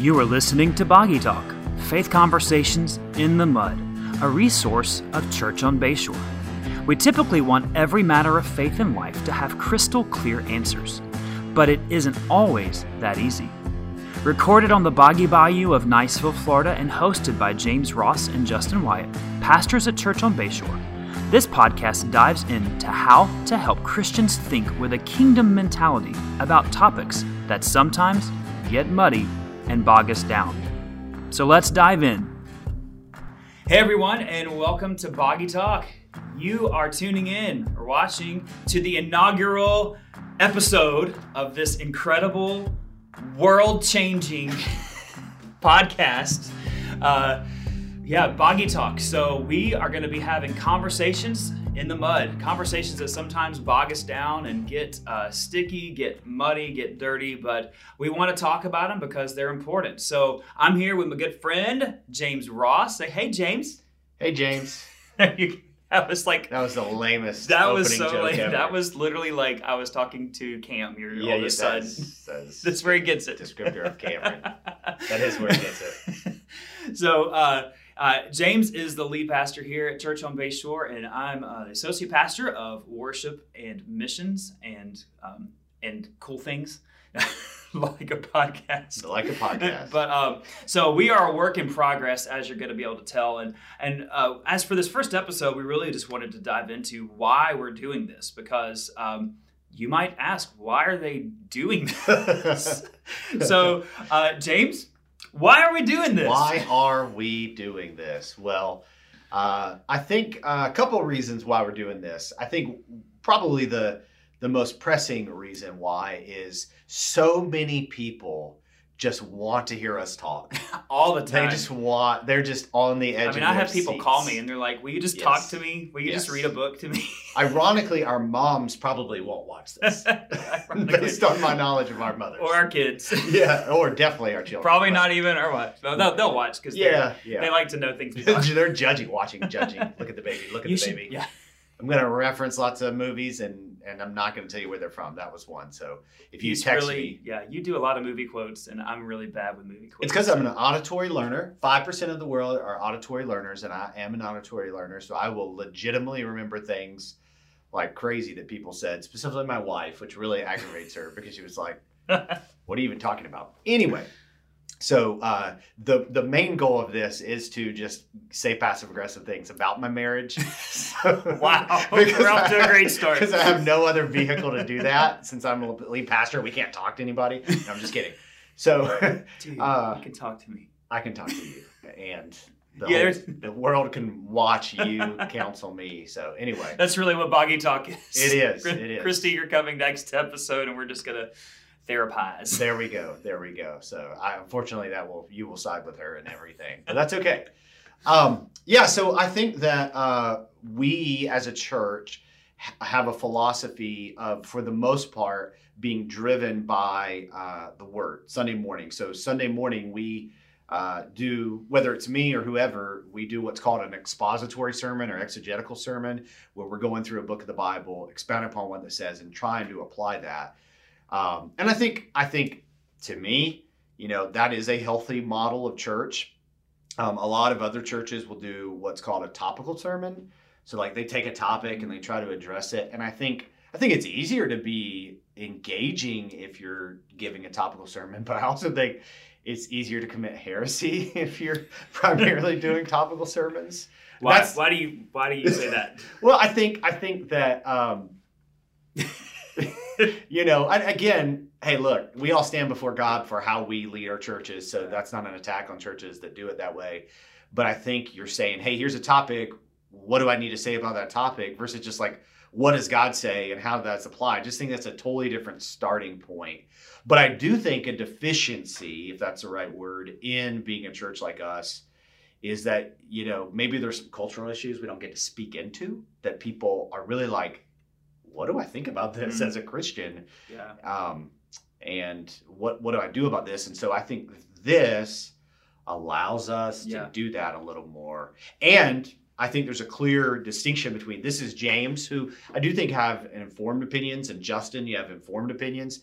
You are listening to Boggy Talk, Faith Conversations in the Mud, a resource of Church on Bayshore. We typically want every matter of faith in life to have crystal clear answers, but it isn't always that easy. Recorded on the Boggy Bayou of Niceville, Florida, and hosted by James Ross and Justin Wyatt, pastors at Church on Bayshore. This podcast dives into how to help Christians think with a kingdom mentality about topics that sometimes get muddy and bog us down. So let's dive in. Hey everyone, and welcome to Boggy Talk. You are tuning in or watching to the inaugural episode of this incredible, world changing podcast. Uh, yeah, Boggy Talk. So we are going to be having conversations in the mud, conversations that sometimes bog us down and get uh, sticky, get muddy, get dirty, but we want to talk about them because they're important. So I'm here with my good friend, James Ross. Say, hey, James. Hey, James. that was like that was the lamest. That was so joke lame. Ever. That was literally like I was talking to Cam, your yeah, oldest yeah, son. that's, that's That's where he gets it. descriptor of Cameron. That is where he gets it. so, uh, uh, James is the lead pastor here at Church on Bayshore, and I'm uh, the associate pastor of worship and missions and um, and cool things like a podcast. like a podcast. but um, so we are a work in progress, as you're going to be able to tell. And and uh, as for this first episode, we really just wanted to dive into why we're doing this because. Um, you might ask, why are they doing this? so, uh, James, why are we doing this? Why are we doing this? Well, uh, I think uh, a couple of reasons why we're doing this. I think probably the the most pressing reason why is so many people just want to hear us talk all the time. They just want. They're just on the edge. I mean, I have people seats. call me and they're like, "Will you just Yes. talk to me? Will you Yes. just read a book to me?" Ironically, our moms probably won't watch this, based on my knowledge of our mothers. or our kids. yeah, or definitely our children. Probably but- not even or what? No, they'll, they'll watch because Yeah, yeah. they like to know things. They're judging, watching, judging. Look at the baby. Look at You the should- baby. yeah. I'm gonna reference lots of movies, and and I'm not gonna tell you where they're from. That was one. So if you He's text really, me, yeah, you do a lot of movie quotes, and I'm really bad with movie quotes. it's because I'm an auditory learner. Five percent of the world are auditory learners, and I am an auditory learner. So I will legitimately remember things like crazy that people said, specifically my wife, which really aggravates her because she was like, "What are you even talking about?" Anyway. So uh, the the main goal of this is to just say passive aggressive things about my marriage. So- Wow. We're off to a great start. Because I have no other vehicle to do that. Since I'm a lead pastor, we can't talk to anybody. No, I'm just kidding. So Dude, uh, you can talk to me. I can talk to you, and the, Yeah, whole- the world can watch you counsel me. So anyway, That's really what Boggy Talk is. It is. It is. Christy, you're coming next episode, and we're just gonna therapize. there we go. There we go. So I unfortunately that will you will side with her and everything, but that's okay. Um, yeah. So I think that uh, we as a church have a philosophy of, for the most part, being driven by uh, the word Sunday morning. So Sunday morning we. Uh, do whether it's me or whoever, we do what's called an expository sermon or exegetical sermon, where we're going through a book of the Bible, expound upon what it says, and trying to apply that. Um, and I think, I think to me, you know, that is a healthy model of church. Um, a lot of other churches will do what's called a topical sermon. So like they take a topic and they try to address it. And I think, I think it's easier to be engaging if you're giving a topical sermon, but I also think it's easier to commit heresy if you're primarily doing topical sermons. Why, why do you Why do you say that? Well, I think I think that um, you know, and again, hey, look, we all stand before God for how we lead our churches, so that's not an attack on churches that do it that way. But I think you're saying, hey, here's a topic. What do I need to say about that topic? Versus just like, what does God say and how that's applied? I just think that's a totally different starting point. But I do think a deficiency, if that's the right word, in being a church like us is that you know maybe there's some cultural issues we don't get to speak into that people are really like what do i think about this Mm. as a christian Yeah. um, and what what do i do about this and so i think this allows us Yeah. to do that a little more and i think there's a clear distinction between this is james who i do think have informed opinions and justin you have informed opinions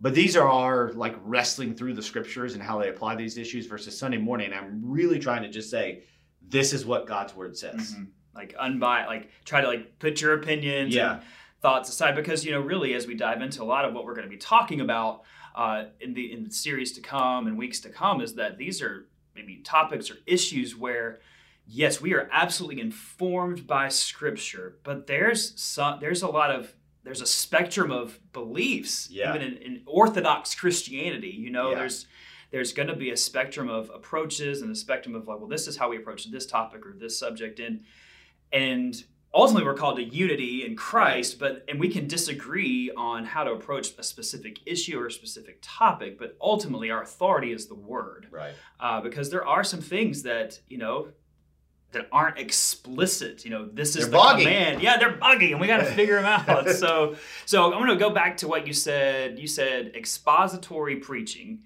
but these are our like wrestling through the scriptures and how they apply these issues versus Sunday morning. I'm really trying to just say, this is what God's word says. Mhm. Like unbiased, like try to like put your opinions Yeah. and thoughts aside because you know really as we dive into a lot of what we're going to be talking about uh, in the in the series to come and weeks to come is that these are maybe topics or issues where yes we are absolutely informed by scripture but there's some there's a lot of there's a spectrum of beliefs Yeah. even in, in orthodox christianity you know Yeah. there's there's going to be a spectrum of approaches and a spectrum of like well this is how we approach this topic or this subject and and ultimately we're called to unity in christ but and we can disagree on how to approach a specific issue or a specific topic but ultimately our authority is the word Right. uh, because there are some things that you know that aren't explicit. You know, this is They're the command. Yeah, they're buggy, and we got to figure them out. so, so I'm going to go back to what you said. You said expository preaching.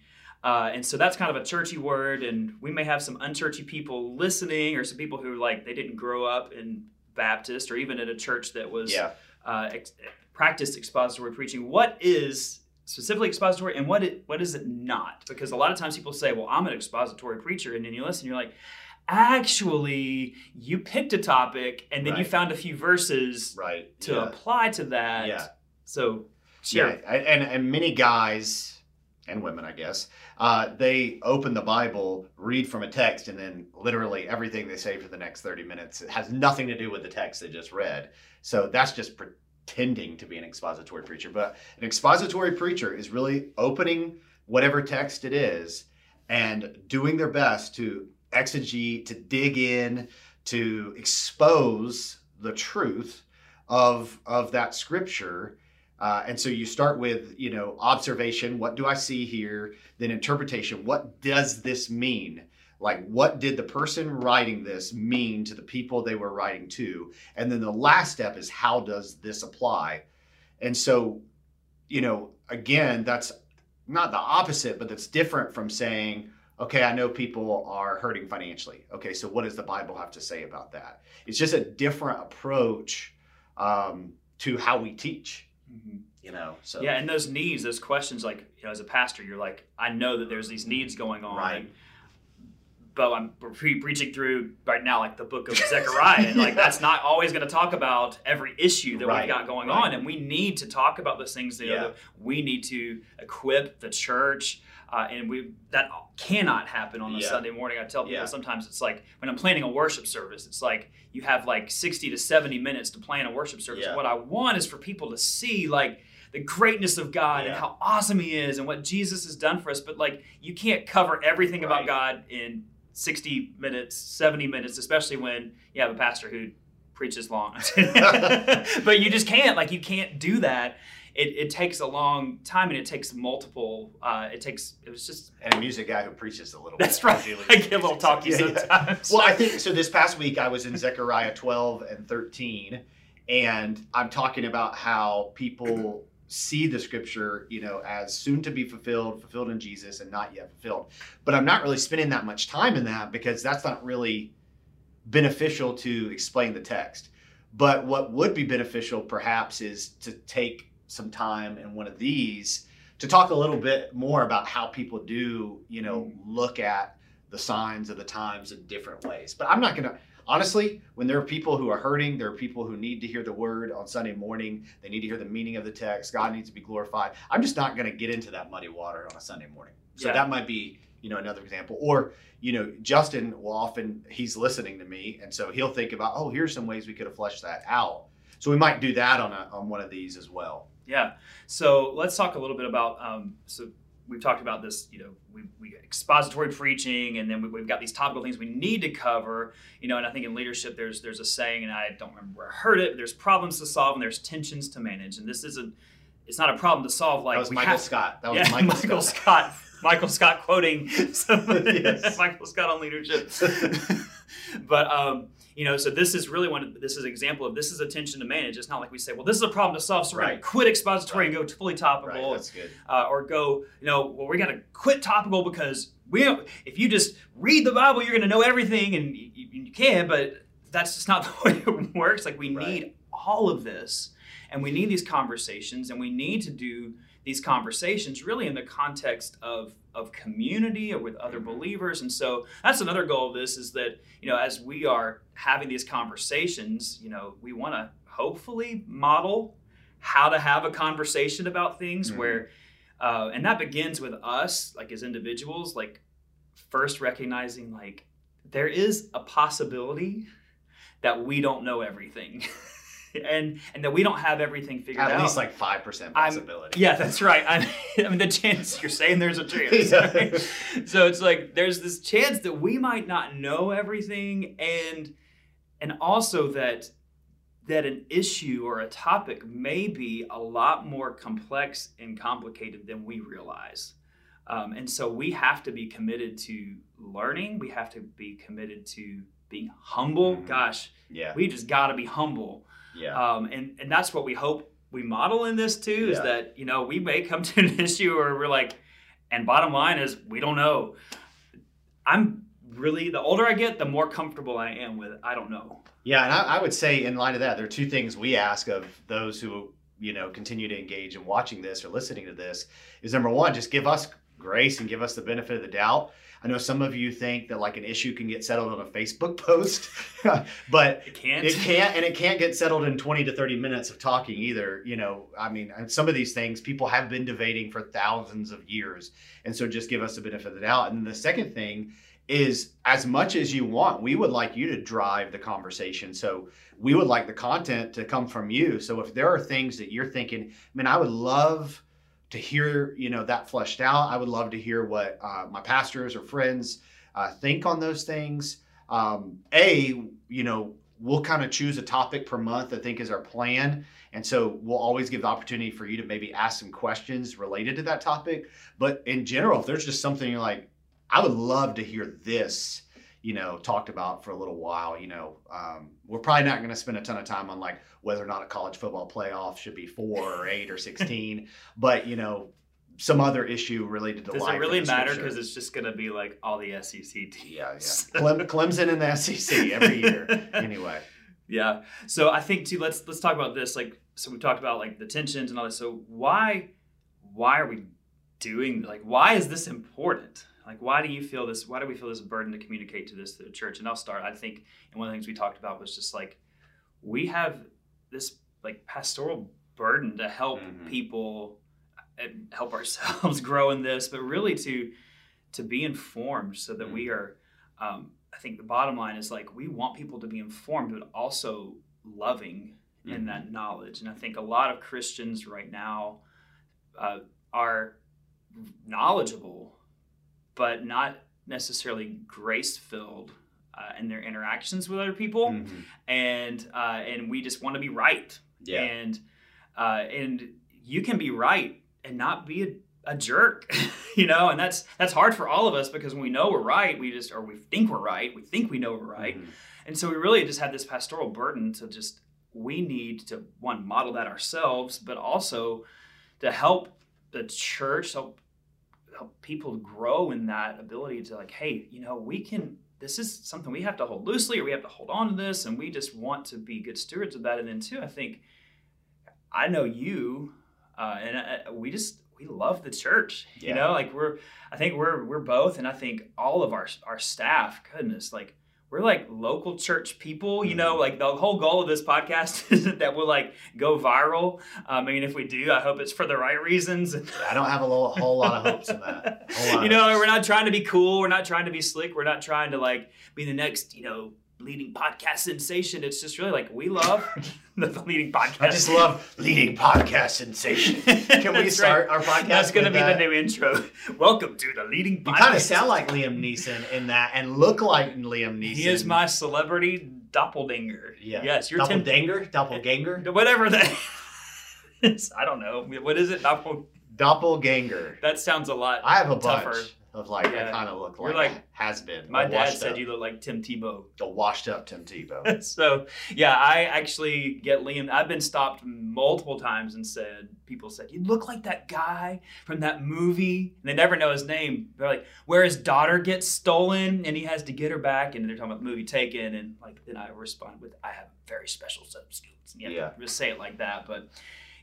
Uh, and so that's kind of a churchy word, and we may have some unchurchy people listening, or some people who like they didn't grow up in Baptist or even in a church that was Yeah. uh, ex- practiced expository preaching. What is specifically expository, and what it, what is it not? Because a lot of times people say, "Well, I'm an expository preacher," and then you listen, you're like, "Actually, you picked a topic, and then you found a few verses Right. to yeah. apply to that." Yeah. So, sure. Yeah, and and many guys and women, I guess, uh, they open the Bible, read from a text, and then literally everything they say for the next thirty minutes has nothing to do with the text they just read. So that's just pretending to be an expository preacher. But an expository preacher is really opening whatever text it is and doing their best to exegete, to dig in, to expose the truth of of that scripture uh, and so you start with, you know, observation. What do I see here? Then interpretation. What does this mean? Like, what did the person writing this mean to the people they were writing to? And then the last step is, how does this apply? And so, you know, again, that's not the opposite, but that's different from saying, okay, I know people are hurting financially. Okay, so what does the Bible have to say about that? It's just a different approach um, to how we teach Mhm. you know so Yeah, and those needs, those questions, like you know, as a pastor, you're like, I know that there's these needs going on, Right. But I'm pre- preaching through right now, like the book of Zechariah, and like that's not always going to talk about every issue that Right, we've got going right. on, and we need to talk about those things. Know, Yeah. that we need to equip the church, uh, and we that cannot happen on a Yeah. Sunday morning. I tell people Yeah. sometimes it's like when I'm planning a worship service, it's like you have like 60 to 70 minutes to plan a worship service. Yeah. What I want is for people to see like the greatness of God and how awesome He is and what Jesus has done for us. But like, you can't cover everything about God in 60 minutes, 70 minutes, especially when you have a pastor who preaches long. but you just can't. Like, you can't do that. It, it takes a long time and it takes multiple. Uh, it takes. It was just. and a music guy who preaches a little That's bit, right. I get a little talky Yeah, yeah. sometimes. well i think so this past week i was in zechariah 12 and 13 and i'm talking about how people see the scripture you know as soon to be fulfilled fulfilled in jesus and not yet fulfilled but i'm not really spending that much time in that because that's not really beneficial to explain the text but what would be beneficial perhaps is to take some time in one of these to talk a little bit more about how people do you know mm. look at the signs of the times in different ways. But I'm not going to, honestly, when there are people who are hurting, there are people who need to hear the word on Sunday morning, they need to hear the meaning of the text, God needs to be glorified. I'm just not going to get into that muddy water on a Sunday morning. So Yeah. that might be, you know, another example. Or, you know, Justin will often, he's listening to me. And so he'll think about, oh, here's some ways we could have fleshed that out. So we might do that on, a, on one of these as well. Yeah. So let's talk a little bit about. Um, so we've talked about this. You know, we, we expository preaching, and then we, we've got these topical things we need to cover. You know, and I think in leadership, there's there's a saying, and I don't remember where I heard it. There's problems to solve, and there's tensions to manage. And this isn't. It's not a problem to solve. Like that was Michael have, Scott. That was yeah, Michael, Michael Scott. Scott. Michael Scott quoting somebody, Yes. Michael Scott on leadership. but um, you know, so this is really one. This is an example of this is attention to manage. It's not like we say, well, this is a problem to solve, so we're going to quit expository and go fully Right, topical, that's good. uh, or go, you know, well, we got to quit topical because we. don't- If you just read the Bible, you're going to know everything, and you, you can, but that's just not the way it works. Like we Right. need all of this, and we need these conversations, and we need to do these conversations really in the context of of community or with other Mm-hmm. believers and so that's another goal of this is that you know as we are having these conversations you know we want to hopefully model how to have a conversation about things Mhm. where uh, and that begins with us like as individuals like first recognizing like there is a possibility that we don't know everything and and that we don't have everything figured At out At least like five percent I'm- possibility. yeah, that's right. I, I mean, the chance you're saying there's a chance. Yeah. right? So it's like there's this chance that we might not know everything, and and also that that an issue or a topic may be a lot more complex and complicated than we realize. Um, and so we have to be committed to learning. We have to be committed to being humble. Mhm. Gosh, Yeah. we just got to be humble Yeah. um, and and that's what we hope we model in this too is Yeah. that you know we may come to an issue where we're like and bottom line is we don't know i'm really the older i get the more comfortable i am with i don't know Yeah, and I, I would say in light of that, there are two things we ask of those who you know continue to engage in watching this or listening to this. Is number one, just give us grace and give us the benefit of the doubt. I know some of you think that like an issue can get settled on a Facebook post, but it can't it can't, and it can't get settled in 20 to 30 minutes of talking either. You know, I mean, some of these things people have been debating for thousands of years. And so just give us the benefit of the doubt. And the second thing is as much as you want, we would like you to drive the conversation. So we would like the content to come from you. So if there are things that you're thinking, I mean, I would love to hear, you know, that fleshed out. I would love to hear what uh, my pastors or friends uh, think on those things. Um, a, you know, we'll kind of choose a topic per month, I think is our plan. And so we'll always give the opportunity for you to maybe ask some questions related to that topic. But in general, if there's just something like, I would love to hear this, you know, talked about for a little while. You know, um, we're probably not going to spend a ton of time on like whether or not a college football playoff should be four or eight or 16, but, you know, some other issue related to does life it really matter because it's just going to be like all the sec teams Yeah, yeah. Clem, Clemson and the SEC every year. Anyway. yeah so i think too let's let's talk about this like so we talked about like the tensions and all this so why why are we doing like why is this important like why do you feel this why do we feel this burden to communicate to this to the church and i'll start i think and one of the things we talked about was just like we have this like pastoral burden to help Mhm. people and help ourselves grow in this but really to to be informed so that we are um, i think the bottom line is like we want people to be informed but also loving in Mhm. that knowledge and i think a lot of christians right now uh, are knowledgeable but not necessarily grace filled uh, in their interactions with other people Mhm. and uh, and we just want to be right Yeah. and uh, and you can be right and not be a, a jerk you know and that's that's hard for all of us because when we know we're right we just or we think we're right we think we know we're right Mhm. and so we really just have this pastoral burden to just we need to one model that ourselves but also to help the church help help people grow in that ability to like hey you know we can this is something we have to hold loosely or we have to hold on to this and we just want to be good stewards of that and then too i think i know you uh, and uh, we just we love the church you Yeah. know like we're i think we're we're both and i think all of our our staff goodness like we're like local church people, you know, Mhm. like the whole goal of this podcast is that we'll like go viral. Um, I mean, if we do, I hope it's for the right reasons. I don't have a little, whole lot of hopes in that. You know, hopes. we're not trying to be cool. We're not trying to be slick. We're not trying to like be the next, you know, leading podcast sensation. It's just really like we love the leading podcast. I just love leading podcast sensation. Can we start right. our podcast? That's going to be that? the new intro. Welcome to the leading You kind of sound like Liam Neeson in that, and look like Liam Neeson. He is my celebrity doppelganger. yeah. Yes, you're Tim. doppelganger, doppelganger, Whatever that is. I don't know. What is it? Doppel. doppelganger. That sounds a lot. I have a bunch Tougher. Of like Yeah. I kind of look like, like- has been. My dad said up, you look like Tim Tebow. The washed up Tim Tebow. so yeah, I actually get Liam. I've been stopped multiple times and said, people said, you look like that guy from that movie. And they never know his name. They're like, where his daughter gets stolen and he has to get her back. And they're talking about the movie Taken. And like, then I respond with, I have a very special set of skills. And Yeah. just say it like that. But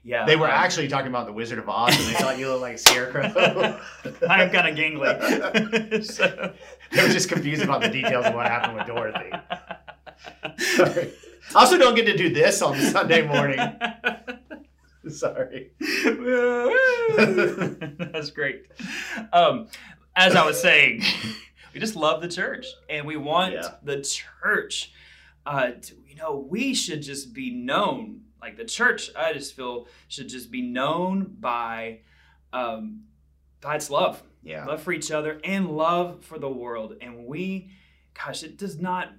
Yeah, They were um, actually talking about the Wizard of Oz, and they thought you looked like a scarecrow. I'm kind of gangly. so. they were just confused about the details of what happened with Dorothy. Sorry. I also don't get to do this on Sunday morning. Sorry. That's great. Um, as I was saying, we just love the church, and we want Yeah. the church. Uh, to, you know, we should just be known. Like the church, I just feel should just be known by um, by its love, Yeah. love for each other, and love for the world. And we, gosh, it does not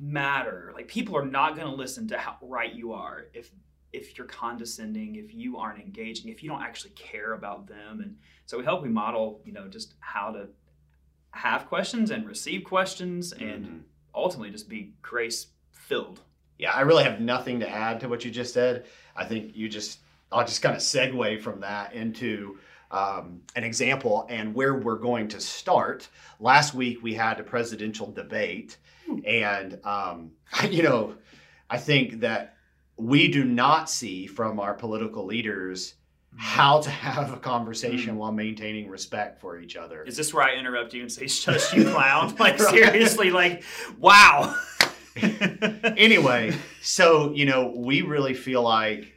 matter. Like people are not going to listen to how right you are if if you're condescending, if you aren't engaging, if you don't actually care about them. And so we help we model, you know, just how to have questions and receive questions and Mhm. ultimately just be grace filled. Yeah, I really have nothing to add to what you just said. I think you just, I'll just kind of segue from that into um, an example and where we're going to start. Last week we had a presidential debate, and um, you know, I think that we do not see from our political leaders how to have a conversation while maintaining respect for each other. Is this where I interrupt you and say, shush, you clown? Like, Right. seriously, like, wow. anyway, so you know, we really feel like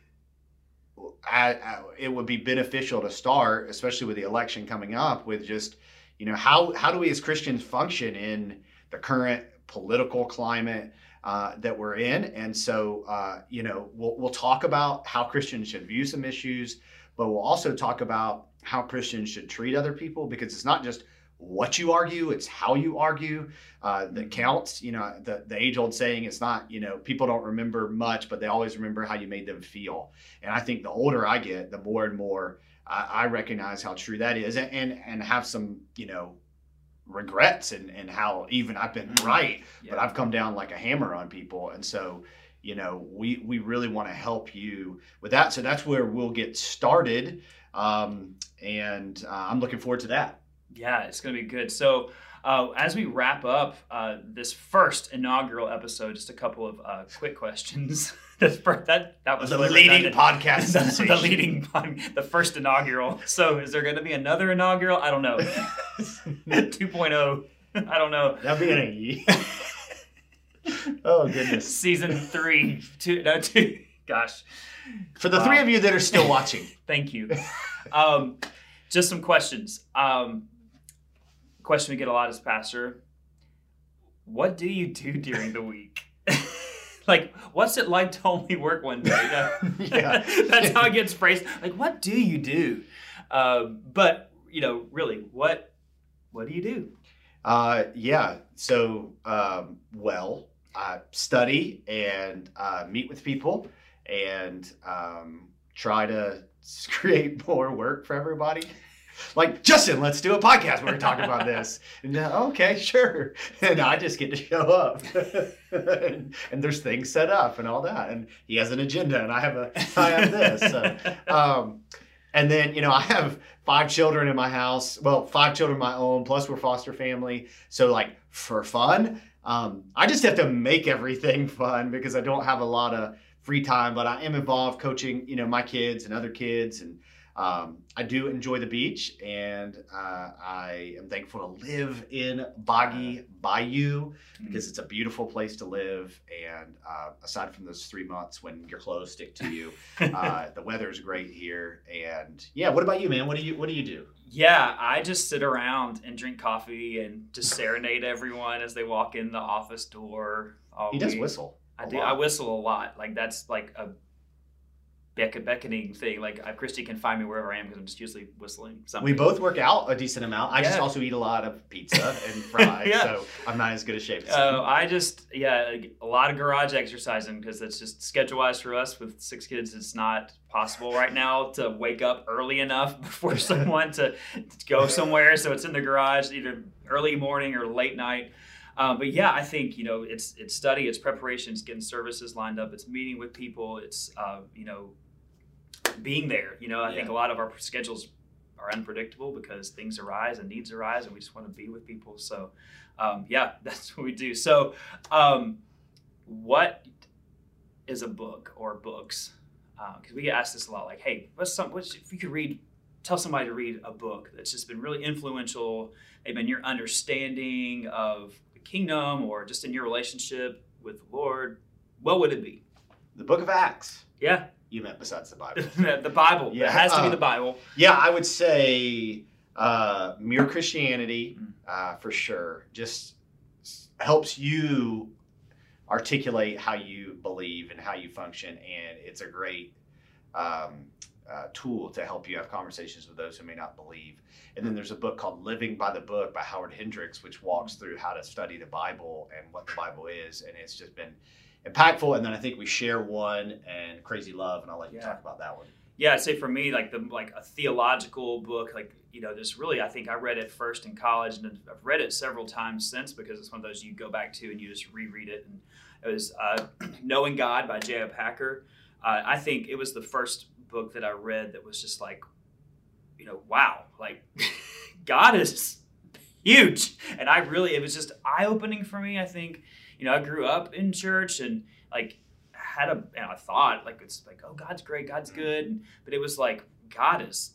I, I- it would be beneficial to start, especially with the election coming up, with just you know how how do we as Christians function in the current political climate uh, that we're in, and so uh, you know we'll we'll talk about how Christians should view some issues, but we'll also talk about how Christians should treat other people because it's not just what you argue, it's how you argue uh, that counts. You know, the, the age old saying it's not, you know, people don't remember much, but they always remember how you made them feel. And I think the older I get, the more and more I, I recognize how true that is and, and, and have some, you know, regrets and, and how even I've been Mhm. right, but I've come down like a hammer on people. And so, you know, we, we really want to help you with that. So that's where we'll get started. Um, and uh, I'm looking forward to that. Yeah, it's going to be good. So, uh, as we wrap up uh, this first inaugural episode, just a couple of uh, quick questions. the first, that that was The leading podcast the, the leading pod, the first inaugural. So, is there going to be another inaugural? I don't know. 2.0. I don't know. That'd be an E. oh goodness! Season three, two, no, two. Gosh, For the Wow. three of you that are still watching, thank you. Um, just some questions. Um, question we get a lot as pastor: What do you do during the week? like, what's it like to only work one day? Yeah. That's how it gets phrased. Like, what do you do? Um, but you know, really, what what do you do? uh, yeah. So, um, well, I study and uh, meet with people and um, try to create more work for everybody. Like Justin, let's do a podcast. We're talking about this. And, uh, okay, sure. And I just get to show up, and, and there's things set up and all that. And he has an agenda, and I have a I have this. So, um, and then you know I have five children in my house. Well, five children of my own, plus we're foster family. So like for fun, um, I just have to make everything fun because I don't have a lot of free time. But I am involved coaching, you know, my kids and other kids, and um, I do enjoy the beach, and uh, I am thankful to live in Boggy Bayou because it's a beautiful place to live. And uh, aside from those three months when your clothes stick to you, uh, the is great here. And yeah, what about you, man? What do you What do you do? Yeah, I just sit around and drink coffee and just serenade everyone as they walk in the office door. all He does whistle. I do. lot. I whistle a lot. Like that's like a beck- beckoning thing. Like I, Christy can find me wherever I am because I'm just usually whistling something. We both work out a decent amount. I just also eat a lot of pizza and fries, Yeah. so I'm not as good a shape as Uh, I just yeah a lot of garage exercising because it's just schedule wise for us with six kids. It's not possible right now to wake up early enough before someone to, to go somewhere. So it's in the garage either early morning or late night. Um, but yeah, I think you know it's it's study, it's preparation, it's getting services lined up, it's meeting with people, it's uh, you know being there. You know, I think a lot of our schedules are unpredictable because things arise and needs arise, and we just want to be with people. So um, yeah, that's what we do. So, um, what is a book or books because we get asked this a lot. Like, hey, what's some? What's if you could read? Tell somebody to read a book that's just been really influential, maybe in your understanding of the kingdom or just in your relationship with the Lord. What would it be? The Book of Acts. Yeah, You meant besides the Bible. the Bible. Yeah, it has to be uh, the Bible. Yeah, I would say uh, Mere Christianity Mm. uh, for sure. Just helps you articulate how you believe and how you function, and it's a great um, uh, tool to help you have conversations with those who may not believe. And then there's a book called Living by the Book by Howard Hendricks, which walks through how to study the Bible and what the Bible is, and it's just been impactful. And then I think we share one and Crazy Love, and I'll let you Yeah. talk about that one. yeah i'd say for me like the like a theological book like you know this really i think i read it first in college and i've read it several times since because it's one of those you go back to and you just reread it and it was uh, knowing god by j.i packer uh, i think it was the first book that i read that was just like you know wow like god is huge and i really it was just eye-opening for me i think you know i grew up in church and like had a, thought like it's like oh god's great god's good. But it was like god is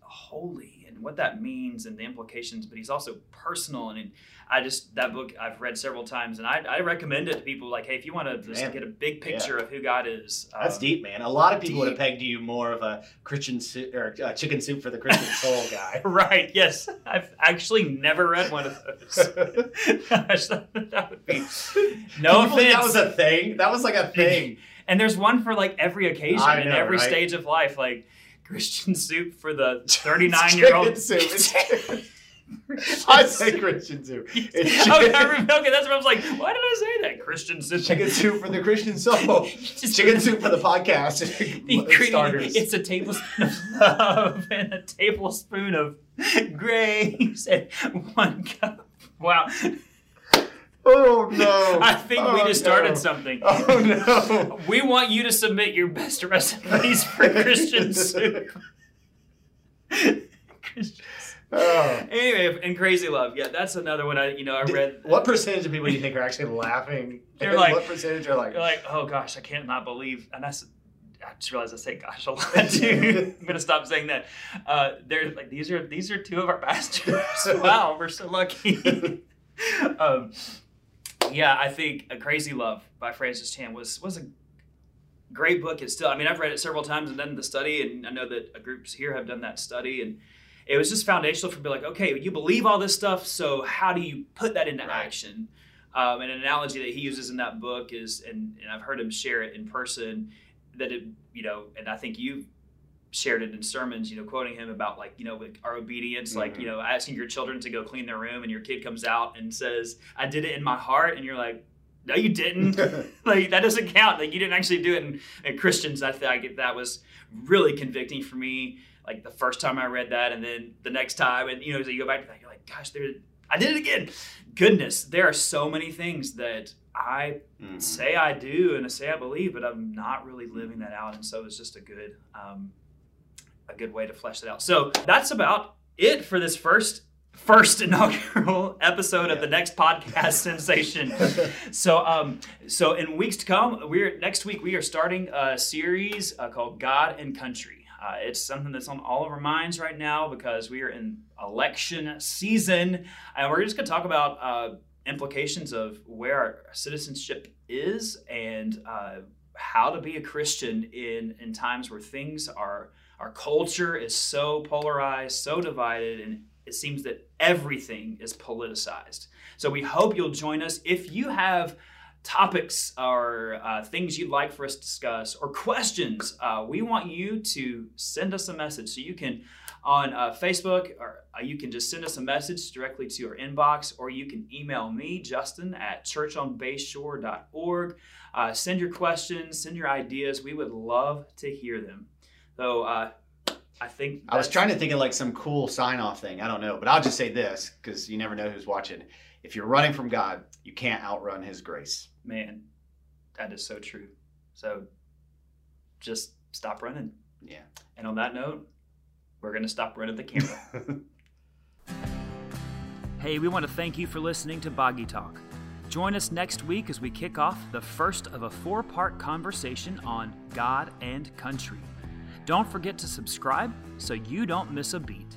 holy and what that means and the implications but he's also personal and i just that book i've read several times and i, I recommend it to people like hey if you want to just Man. get a big picture of who god is That's um, deep, man. A lot of people would have pegged you more of a Christian soup or uh, chicken soup for the Christian soul guy. right yes i've actually never read one of those Gosh, that, that would be no offense That was a thing. That was like a thing. And there's one for like every occasion I and every right? stage of life, like Christian soup for the 39 year old. Chicken soup. It's chicken. I say Christian soup. It's okay, chicken, I remember- okay, that's what I was like. Why did I say that? Christian soup. chicken soup for the Christian soul. Just- Chicken soup for the podcast. the starters. It's a tablespoon of love and a tablespoon of grace and one cup. Wow. Oh no! I think we Oh, just started no. something. Oh no! We want you to submit your best recipes for Christian soup. Christian Oh. Anyway, and Crazy Love, yeah, that's another one. I you know I read. What percentage of people do you think are actually laughing? They're And like- what percentage are like? You're like, oh gosh, I can't not believe, and that's. I just realized I say gosh a lot too. I'm gonna stop saying that. Uh, they're like these are these are two of our pastors. wow, we're so lucky. um, yeah, I think A Crazy Love by Francis Chan was was a great book. It's still, I mean, I've read it several times and done the study, and I know that groups here have done that study, and it was just foundational for me. Like, okay, you believe all this stuff, so how do you put that into Right. action? Um, and an analogy that he uses in that book is, and, and I've heard him share it in person, that it, you know, and I think you've shared it in sermons, you know, quoting him about like, you know, like our obedience, like, Mhm. you know, asking your children to go clean their room and your kid comes out and says, I did it in my heart. And you're like, no, you didn't. like, that doesn't count. Like, you didn't actually do it. And, and Christians, I think that was really convicting for me. Like the first time I read that, and then the next time, and you know, as you go back to that, you're like, gosh, there, I did it again. Goodness, there are so many things that I Mhm. say I do and I say I believe, but I'm not really living that out. And so it's just a good, um, a good way to flesh that out. So that's about it for this first first inaugural episode of the next podcast sensation. So, um, so in weeks to come, we're next week we are starting a series uh, called God and Country. Uh, it's something that's on all of our minds right now because we are in election season, and we're just going to talk about uh, implications of where our citizenship is and uh, how to be a Christian in in times where things are our culture is so polarized, so divided, and it seems that everything is politicized. So we hope you'll join us. If you have topics or uh, things you'd like for us to discuss or questions, uh, we want you to send us a message. So you can on uh, Facebook or uh, you can just send us a message directly to our inbox or you can email me, Justin, at churchonbayshore.org. Uh, send your questions, send your ideas. We would love to hear them. So uh, I think I was trying to think of like some cool sign off thing. I don't know, but I'll just say this because you never know who's watching. If you're running from God, you can't outrun His grace. Man, that is so true. So just stop running. Yeah. And on that note, we're going to stop running the camera. Hey, we want to thank you for listening to Boggy Talk. Join us next week as we kick off the first of a four part conversation on God and country. Don't forget to subscribe so you don't miss a beat.